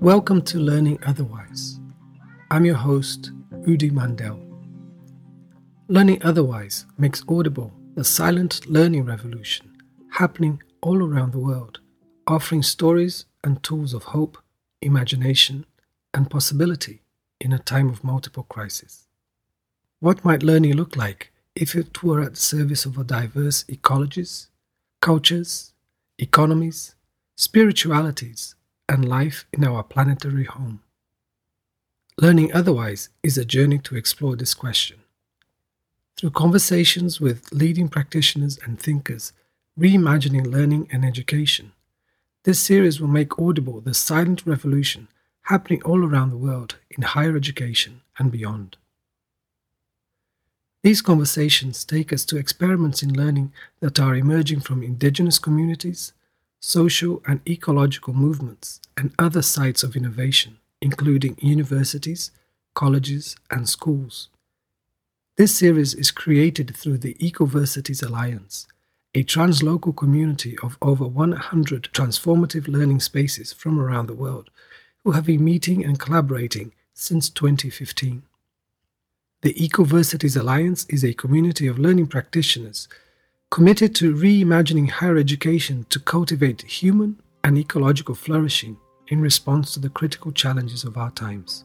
Welcome to Learning Otherwise. I'm your host, Udi Mandel. Learning Otherwise makes audible the silent learning revolution happening all around the world, offering stories and tools of hope, imagination, and possibility in a time of multiple crises. What might learning look like if it were at the service of a diverse ecologies, cultures, economies, spiritualities, and life in our planetary home? Learning Otherwise is a journey to explore this question. Through conversations with leading practitioners and thinkers reimagining learning and education, this series will make audible the silent revolution happening all around the world in higher education and beyond. These conversations take us to experiments in learning that are emerging from indigenous communities, social and ecological movements, and other sites of innovation, including universities, colleges, and schools. This series is created through the Ecoversities Alliance, a translocal community of over 100 transformative learning spaces from around the world who have been meeting and collaborating since 2015. The Ecoversities Alliance is a community of learning practitioners committed to reimagining higher education to cultivate human and ecological flourishing in response to the critical challenges of our times.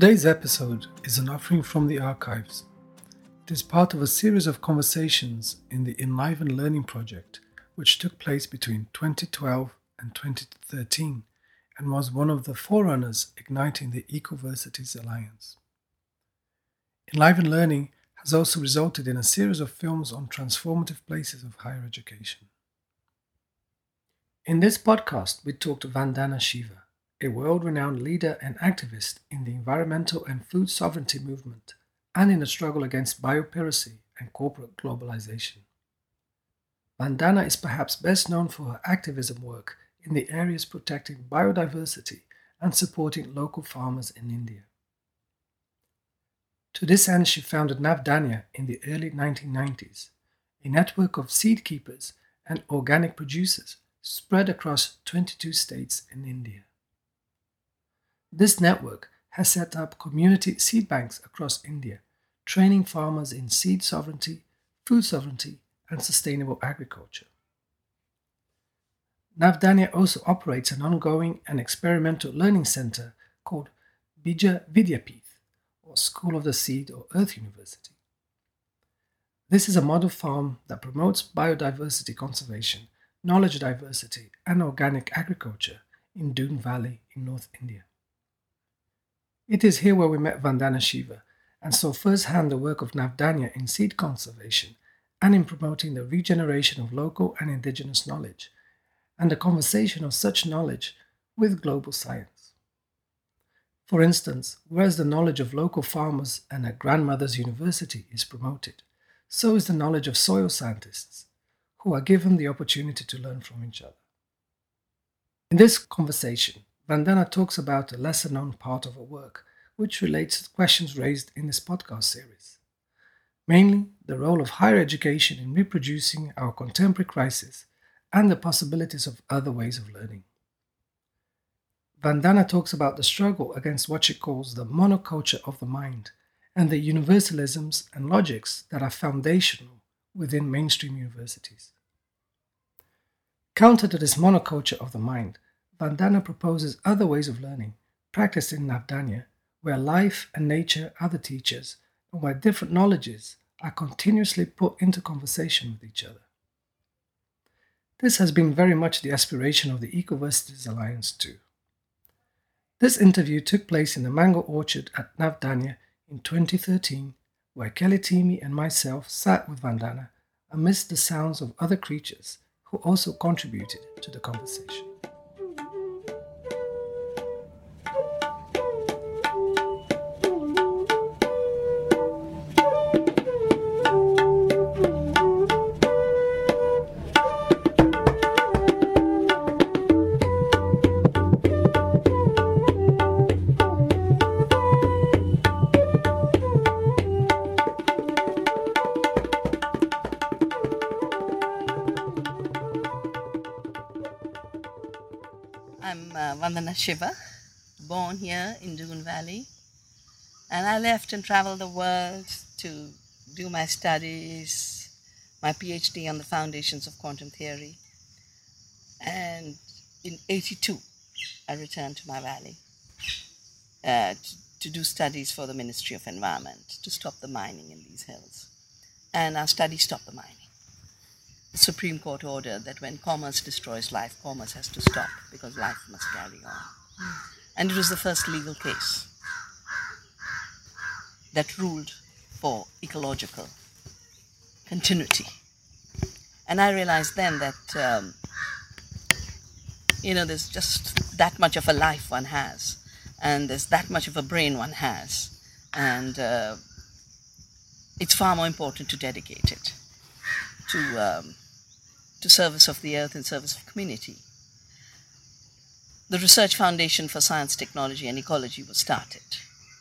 Today's episode is an offering from the archives. It is part of a series of conversations in the Enliven Learning Project, which took place between 2012 and 2013 and was one of the forerunners igniting the Ecoversities Alliance. Enliven Learning has also resulted in a series of films on transformative places of higher education. In this podcast, we talked to Vandana Shiva a world renowned leader and activist in the environmental and food sovereignty movement and in the struggle against biopiracy and corporate globalization. Vandana is perhaps best known for her activism work in the areas protecting biodiversity and supporting local farmers in India. To this end, she founded Navdanya in the early 1990s, a network of seed keepers and organic producers spread across 22 states in India. This network has set up community seed banks across India, training farmers in seed sovereignty, food sovereignty, and sustainable agriculture. Navdanya also operates an ongoing and experimental learning center called Bija Vidyapeeth, or School of the Seed or Earth University. This is a model farm that promotes biodiversity conservation, knowledge diversity, and organic agriculture in Doon Valley in North India. It is here where we met Vandana Shiva and saw firsthand the work of Navdanya in seed conservation and in promoting the regeneration of local and indigenous knowledge, and the conversation of such knowledge with global science. For instance, whereas the knowledge of local farmers and a grandmother's university is promoted, so is the knowledge of soil scientists, who are given the opportunity to learn from each other. In this conversation, Vandana talks about a lesser known part of her work, which relates to questions raised in this podcast series. Mainly, the role of higher education in reproducing our contemporary crisis and the possibilities of other ways of learning. Vandana talks about the struggle against what she calls the monoculture of the mind and the universalisms and logics that are foundational within mainstream universities. Counter to this monoculture of the mind, Vandana proposes other ways of learning, practiced in Navdanya, where life and nature are the teachers, and where different knowledges are continuously put into conversation with each other. This has been very much the aspiration of the Ecoversities Alliance too. This interview took place in the mango orchard at Navdanya in 2013, where Kelly Teamey and myself sat with Vandana amidst the sounds of other creatures who also contributed to the conversation. Vandana Shiva, born here in Doon Valley. And I left and traveled the world to do my studies, my PhD on the foundations of quantum theory. And in 82, I returned to my valley uh, to, to do studies for the Ministry of Environment to stop the mining in these hills. And our study stopped the mining the Supreme Court ordered that when commerce destroys life, commerce has to stop because life must carry on. And it was the first legal case that ruled for ecological continuity. And I realized then that, um, you know, there's just that much of a life one has, and there's that much of a brain one has, and uh, it's far more important to dedicate it to um, to service of the earth and service of community. The Research Foundation for Science, Technology and Ecology was started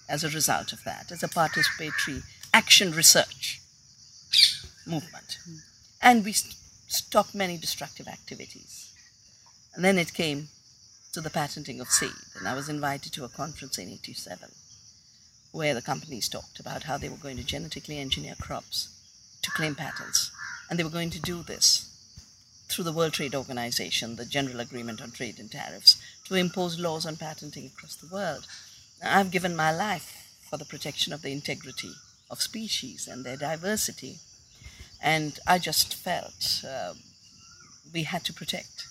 as a result of that, as a participatory action research movement. And we st- stopped many destructive activities. And then it came to the patenting of seed, and I was invited to a conference in 87 where the companies talked about how they were going to genetically engineer crops to claim patents. And they were going to do this through the World Trade Organization, the General Agreement on Trade and Tariffs, to impose laws on patenting across the world. I've given my life for the protection of the integrity of species and their diversity. And I just felt uh, we had to protect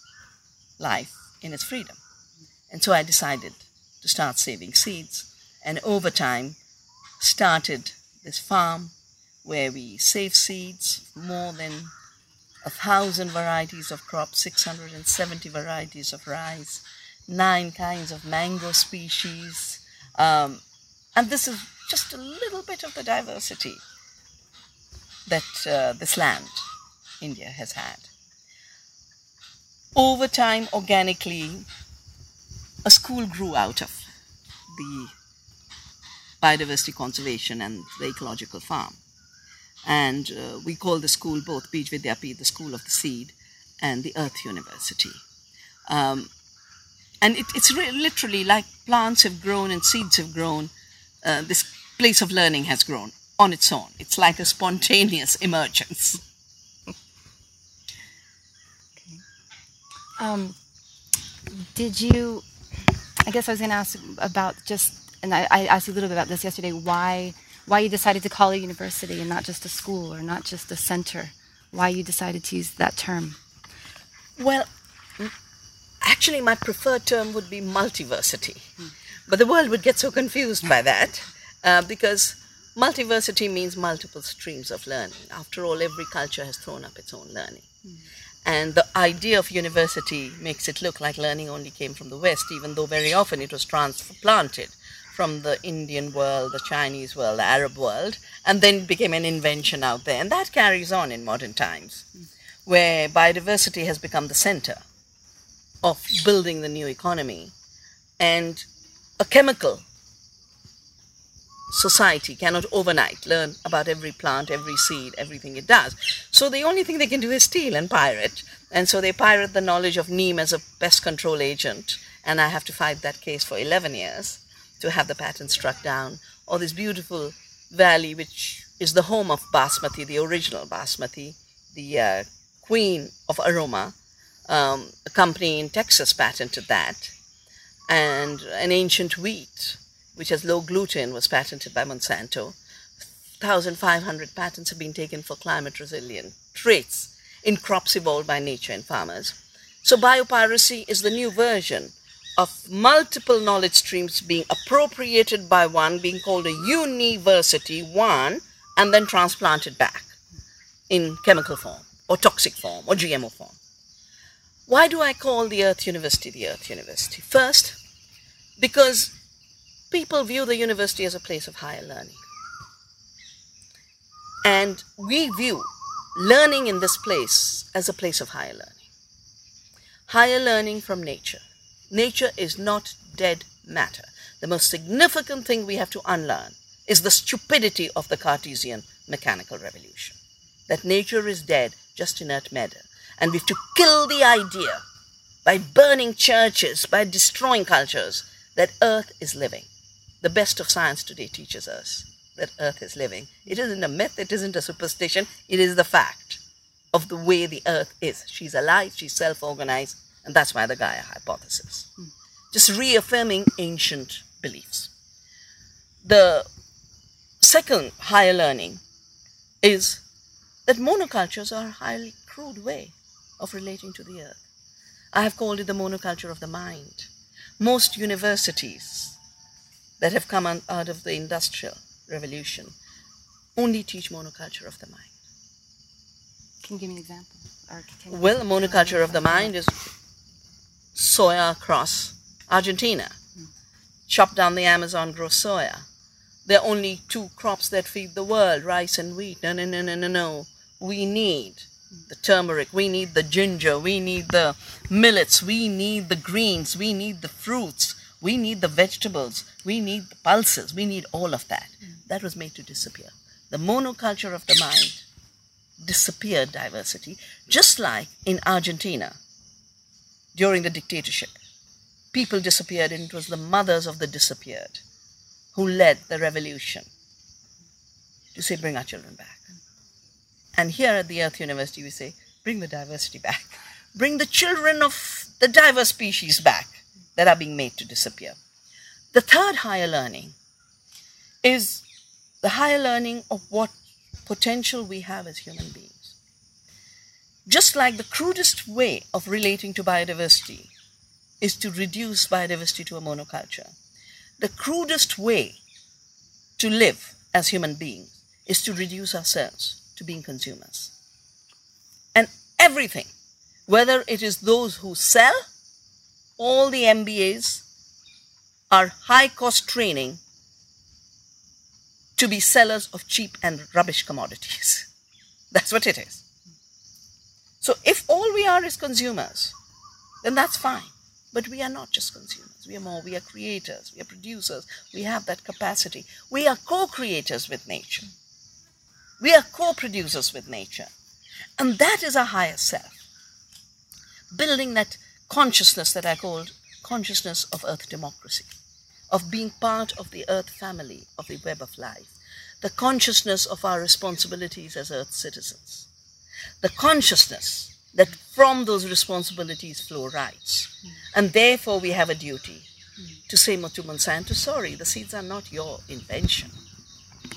life in its freedom. And so I decided to start saving seeds. And over time, started this farm where we save seeds, more than a thousand varieties of crops, 670 varieties of rice, nine kinds of mango species. Um, and this is just a little bit of the diversity that uh, this land, India, has had. Over time, organically, a school grew out of the biodiversity conservation and the ecological farm. And uh, we call the school both Bij Vidyapeeth, the School of the Seed, and the Earth University. Um, and it, it's re- literally like plants have grown and seeds have grown. Uh, this place of learning has grown on its own. It's like a spontaneous emergence. okay. Um, did you? I guess I was going to ask about just, and I, I asked you a little bit about this yesterday. Why? Why you decided to call a university and not just a school or not just a center, why you decided to use that term. Well, actually, my preferred term would be multiversity. But the world would get so confused by that uh, because multiversity means multiple streams of learning. After all, every culture has thrown up its own learning. And the idea of university makes it look like learning only came from the West, even though very often it was transplanted from the Indian world, the Chinese world, the Arab world, and then became an invention out there. And that carries on in modern times, where biodiversity has become the center of building the new economy. And a chemical society cannot overnight learn about every plant, every seed, everything it does. So the only thing they can do is steal and pirate. And so they pirate the knowledge of neem as a pest control agent. And I have to fight that case for 11 years to have the patent struck down, or this beautiful valley, which is the home of basmati, the original basmati, the uh, queen of aroma. Um, a company in Texas patented that, and an ancient wheat, which has low gluten, was patented by Monsanto. 1,500 patents have been taken for climate resilient traits in crops evolved by nature and farmers. So, biopiracy is the new version of multiple knowledge streams being appropriated by one, being called a university, one, and then transplanted back in chemical form or toxic form or GMO form. Why do I call the Earth University the Earth University? First, because people view the university as a place of higher learning. And we view learning in this place as a place of higher learning. Higher learning from nature. Nature is not dead matter. The most significant thing we have to unlearn is the stupidity of the Cartesian mechanical revolution. That nature is dead, just inert matter. And we have to kill the idea by burning churches, by destroying cultures, that earth is living. The best of science today teaches us that earth is living. It isn't a myth, it isn't a superstition, it is the fact of the way the earth is. She's alive, she's self organized, and that's why the Gaia hypothesis. Just reaffirming ancient beliefs. The second higher learning is that monocultures are a highly crude way of relating to the earth. I have called it the monoculture of the mind. Most universities that have come out of the industrial revolution only teach monoculture of the mind. Can you give me an example? Or can you- Well, the monoculture of the mind is soya across Argentina. Chop down the Amazon, grow soya. There are only two crops that feed the world rice and wheat. No, no, no, no, no, no. We need the turmeric, we need the ginger, we need the millets, we need the greens, we need the fruits, we need the vegetables, we need the pulses, we need all of that. That was made to disappear. The monoculture of the mind disappeared diversity, just like in Argentina during the dictatorship. People disappeared, and it was the mothers of the disappeared who led the revolution to say, bring our children back. And here at the Earth University, we say, bring the diversity back. Bring the children of the diverse species back that are being made to disappear. The third higher learning is the higher learning of what potential we have as human beings. Just like the crudest way of relating to biodiversity is to reduce biodiversity to a monoculture, the crudest way to live as human beings is to reduce ourselves to being consumers. And everything, whether it is those who sell, all the MBAs are high cost training to be sellers of cheap and rubbish commodities. That's what it is. So if all we are is consumers, then that's fine. But we are not just consumers. We are more. We are creators. We are producers. We have that capacity. We are co creators with nature. We are co producers with nature. And that is our higher self. Building that consciousness that I called consciousness of earth democracy, of being part of the earth family, of the web of life, the consciousness of our responsibilities as earth citizens, the consciousness that from those responsibilities flow rights. And therefore, we have a duty to say to Monsanto, sorry, the seeds are not your invention.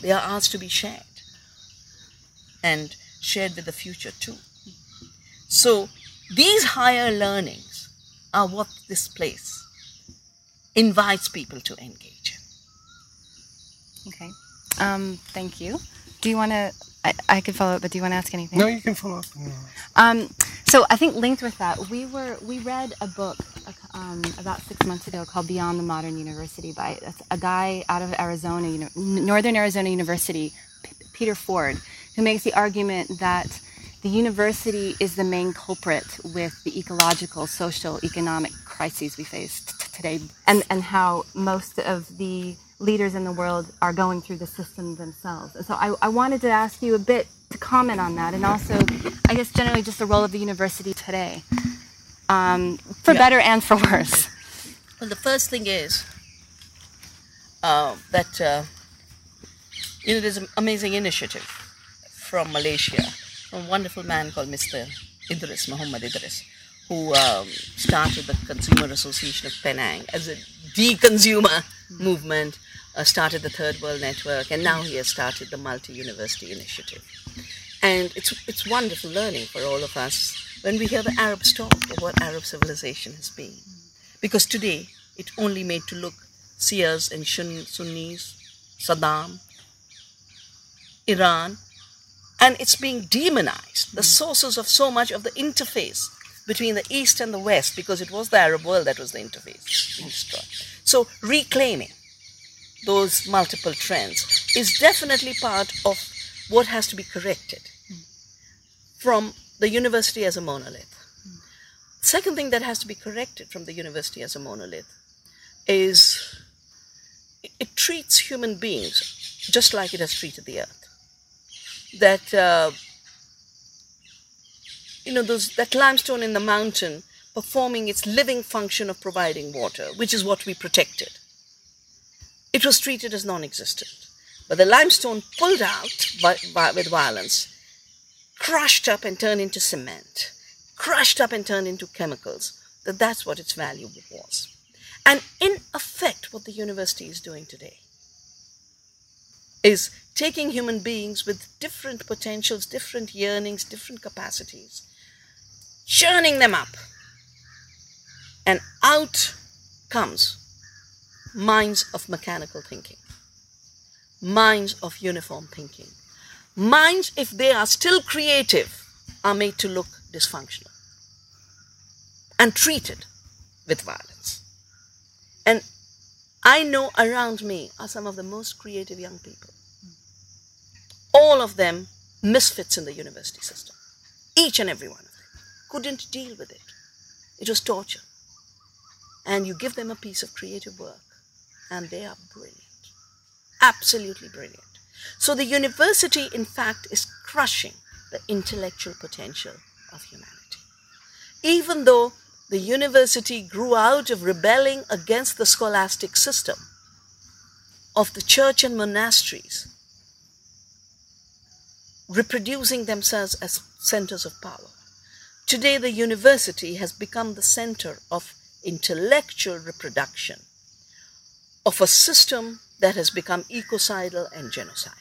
They are ours to be shared and shared with the future too. So, these higher learnings are what this place invites people to engage in. Okay. Um, thank you. Do you want to? I, I could follow up, but do you want to ask anything? No, you can follow up. No. Um, so I think linked with that, we were we read a book um, about six months ago called Beyond the Modern University by a guy out of Arizona, Uni- Northern Arizona University, P- Peter Ford, who makes the argument that the university is the main culprit with the ecological, social, economic crises we face t- today, and and how most of the leaders in the world are going through the system themselves. And so I, I wanted to ask you a bit to comment on that, and also, I guess, generally just the role of the university today, um, for Yeah. better and for worse. Well, the first thing is uh, that uh, you know there's an amazing initiative from Malaysia, from a wonderful man called Mr. Idris Muhammad Idris, who um, started the Consumer Association of Penang as a de-consumer movement, uh, started the Third World Network, and now he has started the Multi-University Initiative. And it's it's wonderful learning for all of us when we hear the Arabs talk of what Arab civilization has been. Because today it only made to look Shias and Sunnis, Saddam, Iran, and it's being demonized. The sources of so much of the interface between the East and the West because it was the Arab world that was the interface being destroyed. So reclaiming those multiple trends is definitely part of what has to be corrected from the university as a monolith. Second thing that has to be corrected from the university as a monolith is it treats human beings just like it has treated the earth. That uh, you know those that limestone in the mountain performing its living function of providing water, which is what we protected. It was treated as non-existent, but the limestone pulled out by, by, with violence, crushed up and turned into cement, crushed up and turned into chemicals. That that's what its value was. And in effect, what the university is doing today is taking human beings with different potentials, different yearnings, different capacities, churning them up. And out comes minds of mechanical thinking, minds of uniform thinking. Minds, if they are still creative, are made to look dysfunctional and treated with violence. And I know around me are some of the most creative young people. All of them misfits in the university system. Each and every one couldn't deal with it. It was torture. And you give them a piece of creative work, and they are brilliant. Absolutely brilliant. So the university, in fact, is crushing the intellectual potential of humanity. Even though the university grew out of rebelling against the scholastic system of the church and monasteries, reproducing themselves as centers of power. Today, the university has become the center of intellectual reproduction of a system that has become ecocidal and genocidal.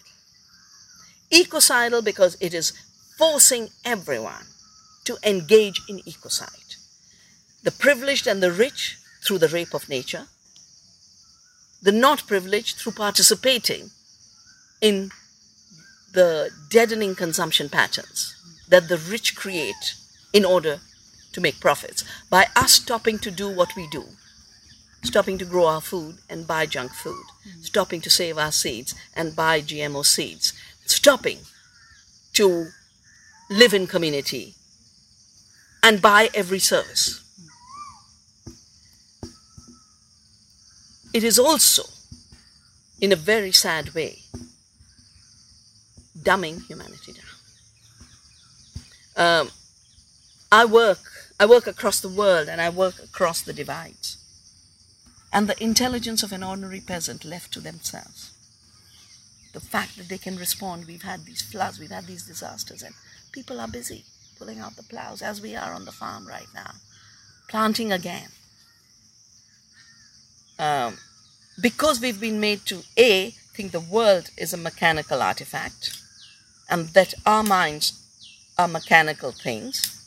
Ecocidal because it is forcing everyone to engage in ecocide the privileged and the rich through the rape of nature, the not privileged through participating in the deadening consumption patterns that the rich create in order to make profits. By us stopping to do what we do stopping to grow our food and buy junk food stopping to save our seeds and buy gmo seeds stopping to live in community and buy every service. It is also, in a very sad way, dumbing humanity down. Um, I work, I work across the world and I work across the divides. And the intelligence of an ordinary peasant left to themselves, the fact that they can respond, we've had these floods, we've had these disasters, and people are busy pulling out the plows as we are on the farm right now, planting again um, because we've been made to A, think the world is a mechanical artifact and that our minds are mechanical things,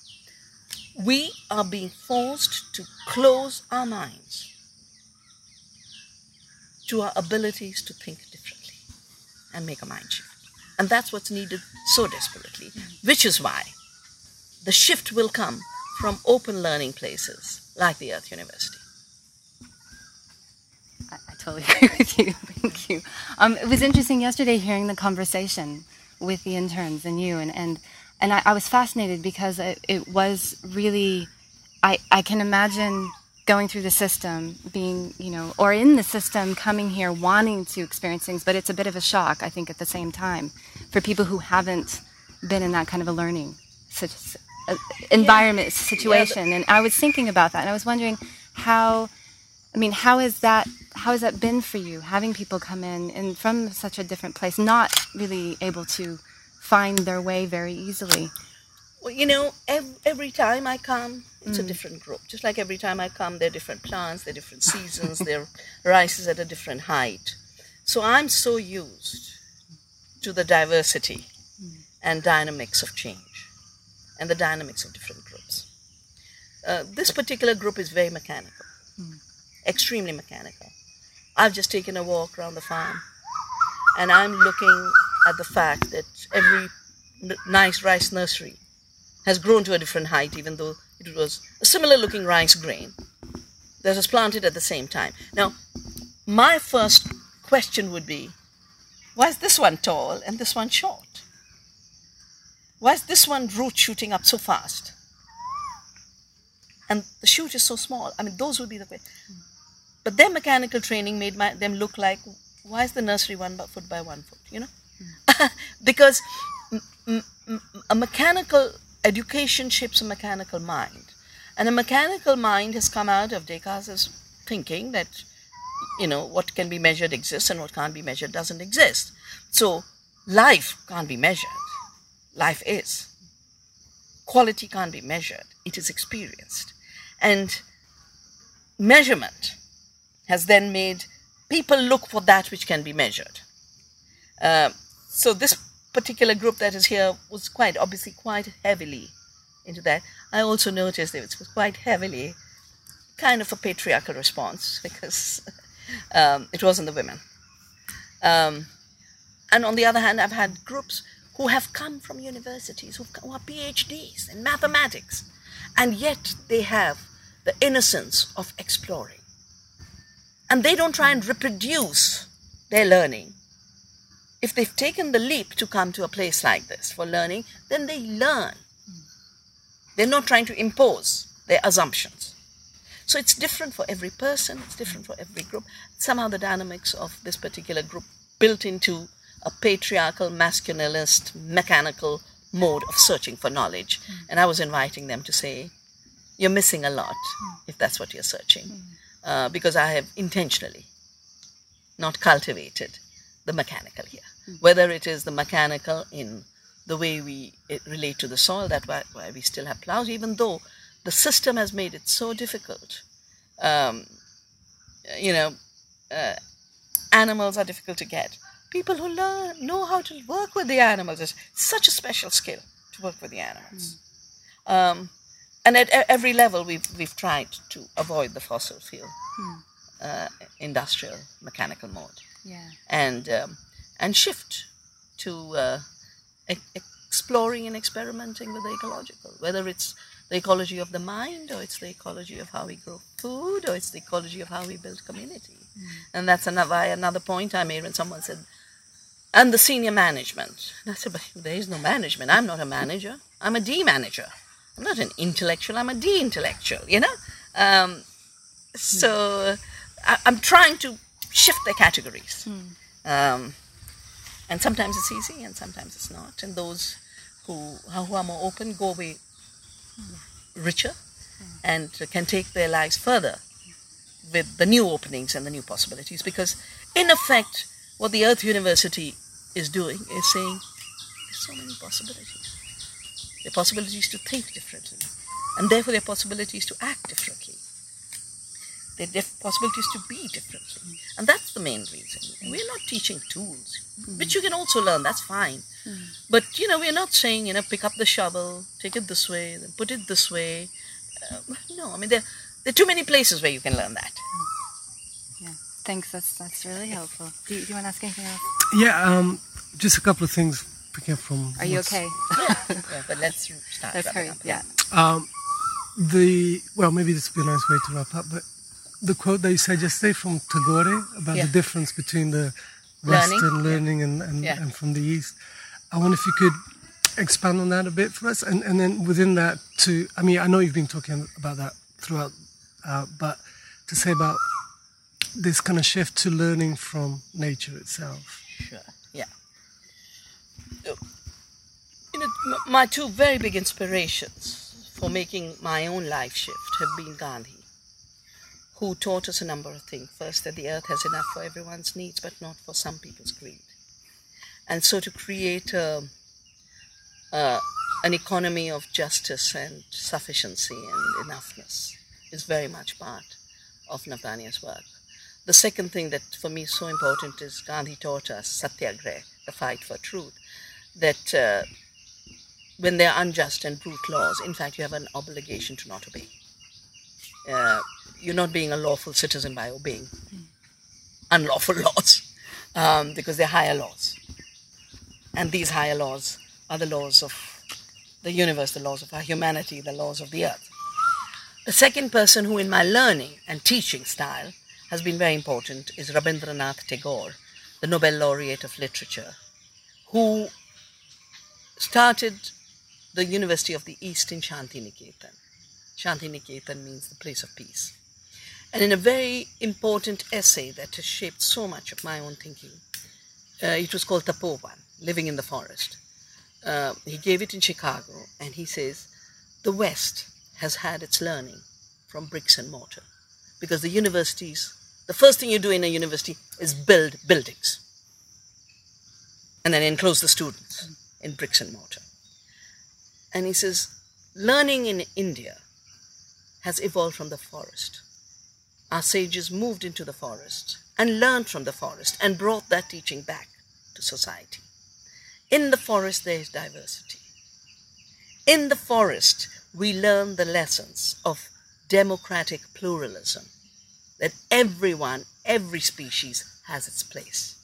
we are being forced to close our minds to our abilities to think differently and make a mind shift. And that's what's needed so desperately, which is why the shift will come from open learning places like the Earth University. I, I totally agree with you. Thank you. Um, it was interesting yesterday hearing the conversation with the interns and you, and and and I, I was fascinated because it, it was really, I I can imagine going through the system, being you know, or in the system, coming here wanting to experience things, but it's a bit of a shock, I think, at the same time, for people who haven't been in that kind of a learning such, uh, environment yeah. situation. Yeah, and I was thinking about that, and I was wondering how I mean, how is that? How has that been for you, having people come in and from such a different place, not really able to find their way very easily? Well, you know, every, every time I come, it's mm. a different group. Just like every time I come, they're different plants, they're different seasons, their rice is at a different height. So I'm so used to the diversity mm. and dynamics of change and the dynamics of different groups. Uh, this particular group is very mechanical. Mm extremely mechanical. I've just taken a walk around the farm and I'm looking at the fact that every nice rice nursery has grown to a different height, even though it was a similar looking rice grain that was planted at the same time. Now, my first question would be why is this one tall and this one short? Why is this one root shooting up so fast? And the shoot is so small. I mean, those would be the questions. But their mechanical training made my, them look like why is the nursery one foot by one foot? You know, because a mechanical education shapes a mechanical mind, and a mechanical mind has come out of Descartes' thinking that you know what can be measured exists and what can't be measured doesn't exist. So life can't be measured. Life is. Quality can't be measured. It is experienced, and measurement has then made people look for that which can be measured. Uh, so this particular group that is here was quite obviously quite heavily into that. I also noticed that it was quite heavily kind of a patriarchal response because um, it wasn't the women. Um, and on the other hand, I've had groups who have come from universities, who are PhDs in mathematics, and yet they have the innocence of exploring and they don't try and reproduce their learning. If they've taken the leap to come to a place like this for learning, then they learn. They're not trying to impose their assumptions. So it's different for every person, it's different for every group. Somehow the dynamics of this particular group built into a patriarchal, masculinist, mechanical mode of searching for knowledge. Mm. And I was inviting them to say, You're missing a lot mm. if that's what you're searching. Mm. Uh, because I have intentionally not cultivated the mechanical here. Mm. Whether it is the mechanical in the way we relate to the soil, that why, why, we still have plows, even though the system has made it so difficult. Um, you know, uh, animals are difficult to get. People who learn know how to work with the animals is such a special skill to work with the animals. Mm. Um, and at every level we've we've tried to avoid the fossil fuel hmm. uh, industrial mechanical mode yeah and um, and shift to uh, e- exploring and experimenting with the ecological whether it's the ecology of the mind or it's the ecology of how we grow food or it's the ecology of how we build community. Mm. and that's another another point i made when someone said and the senior management. And i said but there is no management. I'm not a manager. I'm a d manager I'm not an intellectual, I'm a de intellectual, you know? Um, so I, am trying to shift the categories. Um, and sometimes it's easy and sometimes it's not. And those who, who are more open go away richer and can take their lives further with the new openings and the new possibilities. Because, in effect, what the Earth University is doing is saying there's so many possibilities their possibilities to think differently, and therefore their possibilities to act differently, their def- possibilities to be differently. And that's the main reason. We're not teaching tools, mm-hmm. which you can also learn, that's fine. Mm-hmm. But, you know, we're not saying, you know, pick up the shovel, take it this way, then put it this way. Uh, no, I mean, there, there are too many places where you can learn that. Yeah, thanks. That's, that's really helpful. Do you, do you want to ask anything else? Yeah, um, just a couple of things picking up from. Are you okay? yeah, but let's start. Let's hurry. Yeah. Um, the well, maybe this would be a nice way to wrap up, but the quote that you said yesterday from Tagore about yeah. the difference between the Western learning, learning yeah. and, and, yeah. and, from the East. I wonder if you could expand on that a bit for us, and, and then within that, to I mean, I know you've been talking about that throughout, uh, but to say about this kind of shift to learning from nature itself. Sure yeah. you know, my two very big inspirations for making my own life shift have been Gandhi, who taught us a number of things. First, that the earth has enough for everyone's needs, but not for some people's greed. And so, to create a, uh, an economy of justice and sufficiency and enoughness is very much part of Navdanya's work. The second thing that for me is so important is Gandhi taught us satyagraha, the fight for truth that uh, when there are unjust and brute laws, in fact, you have an obligation to not obey. Uh, you're not being a lawful citizen by obeying unlawful laws um, because they're higher laws. And these higher laws are the laws of the universe, the laws of our humanity, the laws of the earth. The second person who, in my learning and teaching style, has been very important is Rabindranath Tagore, the Nobel laureate of literature, who started the University of the East in Shantiniketan. Shantiniketan means the place of peace. And in a very important essay that has shaped so much of my own thinking, uh, it was called Tapovan, Living in the Forest. Uh, he gave it in Chicago, and he says, The West has had its learning from bricks and mortar. Because the universities, the first thing you do in a university is build buildings and then enclose the students in bricks and mortar. And he says, learning in India has evolved from the forest. Our sages moved into the forest and learned from the forest and brought that teaching back to society. In the forest, there is diversity. In the forest, we learn the lessons of democratic pluralism, that everyone, every species has its place.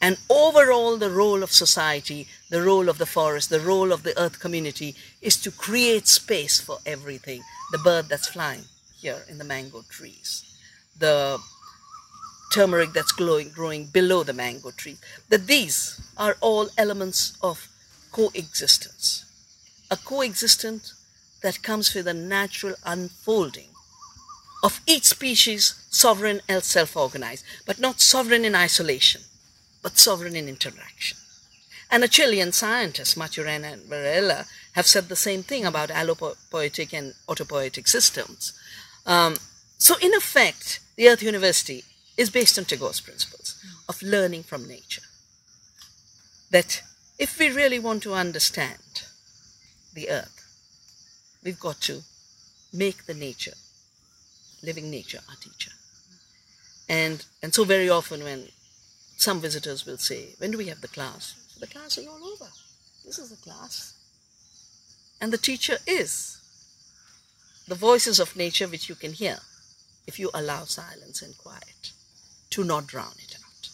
And overall, the role of society, the role of the forest, the role of the earth community is to create space for everything. The bird that's flying here in the mango trees, the turmeric that's glowing, growing below the mango tree. That these are all elements of coexistence. A coexistence that comes with a natural unfolding of each species sovereign and self organized, but not sovereign in isolation but sovereign in interaction. And a Chilean scientist, Maturana and Varela, have said the same thing about allopoietic and autopoietic systems. Um, so, in effect, the Earth University is based on Tagore's principles of learning from nature. That if we really want to understand the Earth, we've got to make the nature, living nature, our teacher. And, and so, very often, when some visitors will say, When do we have the class? The class is all over. This is the class. And the teacher is the voices of nature which you can hear if you allow silence and quiet to not drown it out.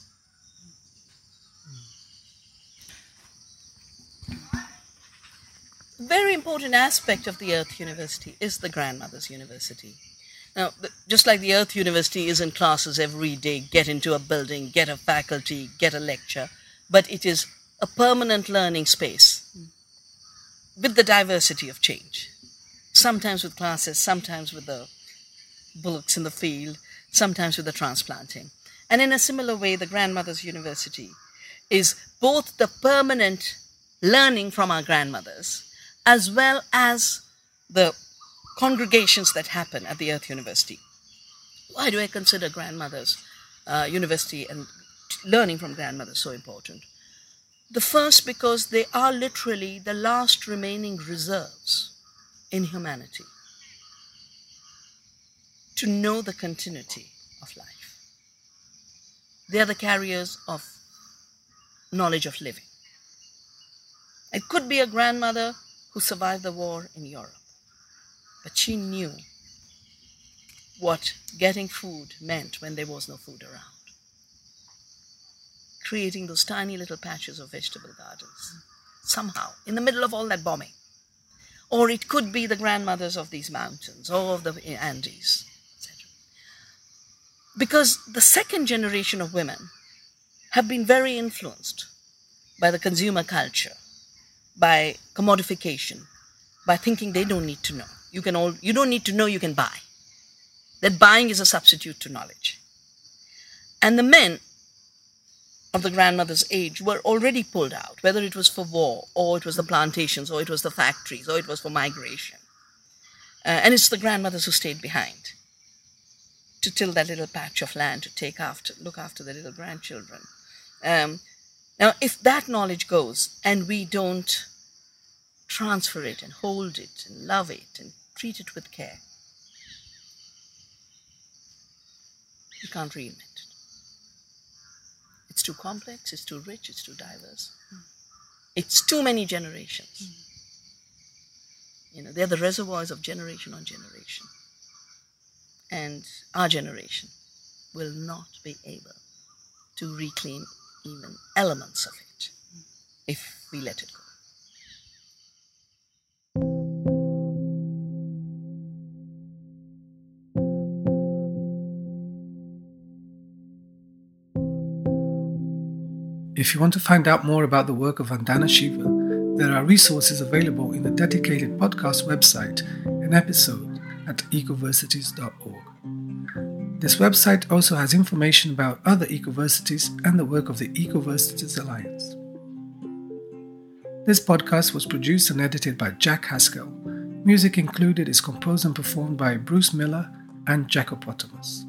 Very important aspect of the Earth University is the Grandmothers University. Now, just like the Earth University is in classes every day, get into a building, get a faculty, get a lecture, but it is a permanent learning space with the diversity of change. Sometimes with classes, sometimes with the bullocks in the field, sometimes with the transplanting. And in a similar way, the Grandmothers University is both the permanent learning from our grandmothers as well as the congregations that happen at the Earth University. Why do I consider grandmothers uh, university and learning from grandmothers so important? The first, because they are literally the last remaining reserves in humanity to know the continuity of life. They are the carriers of knowledge of living. It could be a grandmother who survived the war in Europe but she knew what getting food meant when there was no food around. Creating those tiny little patches of vegetable gardens, somehow, in the middle of all that bombing. Or it could be the grandmothers of these mountains or of the Andes, etc. Because the second generation of women have been very influenced by the consumer culture, by commodification, by thinking they don't need to know you can all you don't need to know you can buy. That buying is a substitute to knowledge. And the men of the grandmother's age were already pulled out whether it was for war or it was the plantations or it was the factories or it was for migration. Uh, and it's the grandmothers who stayed behind to till that little patch of land to take after look after the little grandchildren. Um, now if that knowledge goes and we don't transfer it and hold it and love it and treat it with care. You can't reinvent it. It's too complex, it's too rich, it's too diverse. Mm. It's too many generations. Mm. You know, they're the reservoirs of generation on generation. And our generation will not be able to reclaim even elements of it if we let it go. If you want to find out more about the work of Vandana Shiva, there are resources available in the dedicated podcast website and episode at ecoversities.org. This website also has information about other ecoversities and the work of the Ecoversities Alliance. This podcast was produced and edited by Jack Haskell. Music included is composed and performed by Bruce Miller and Jacopotamus.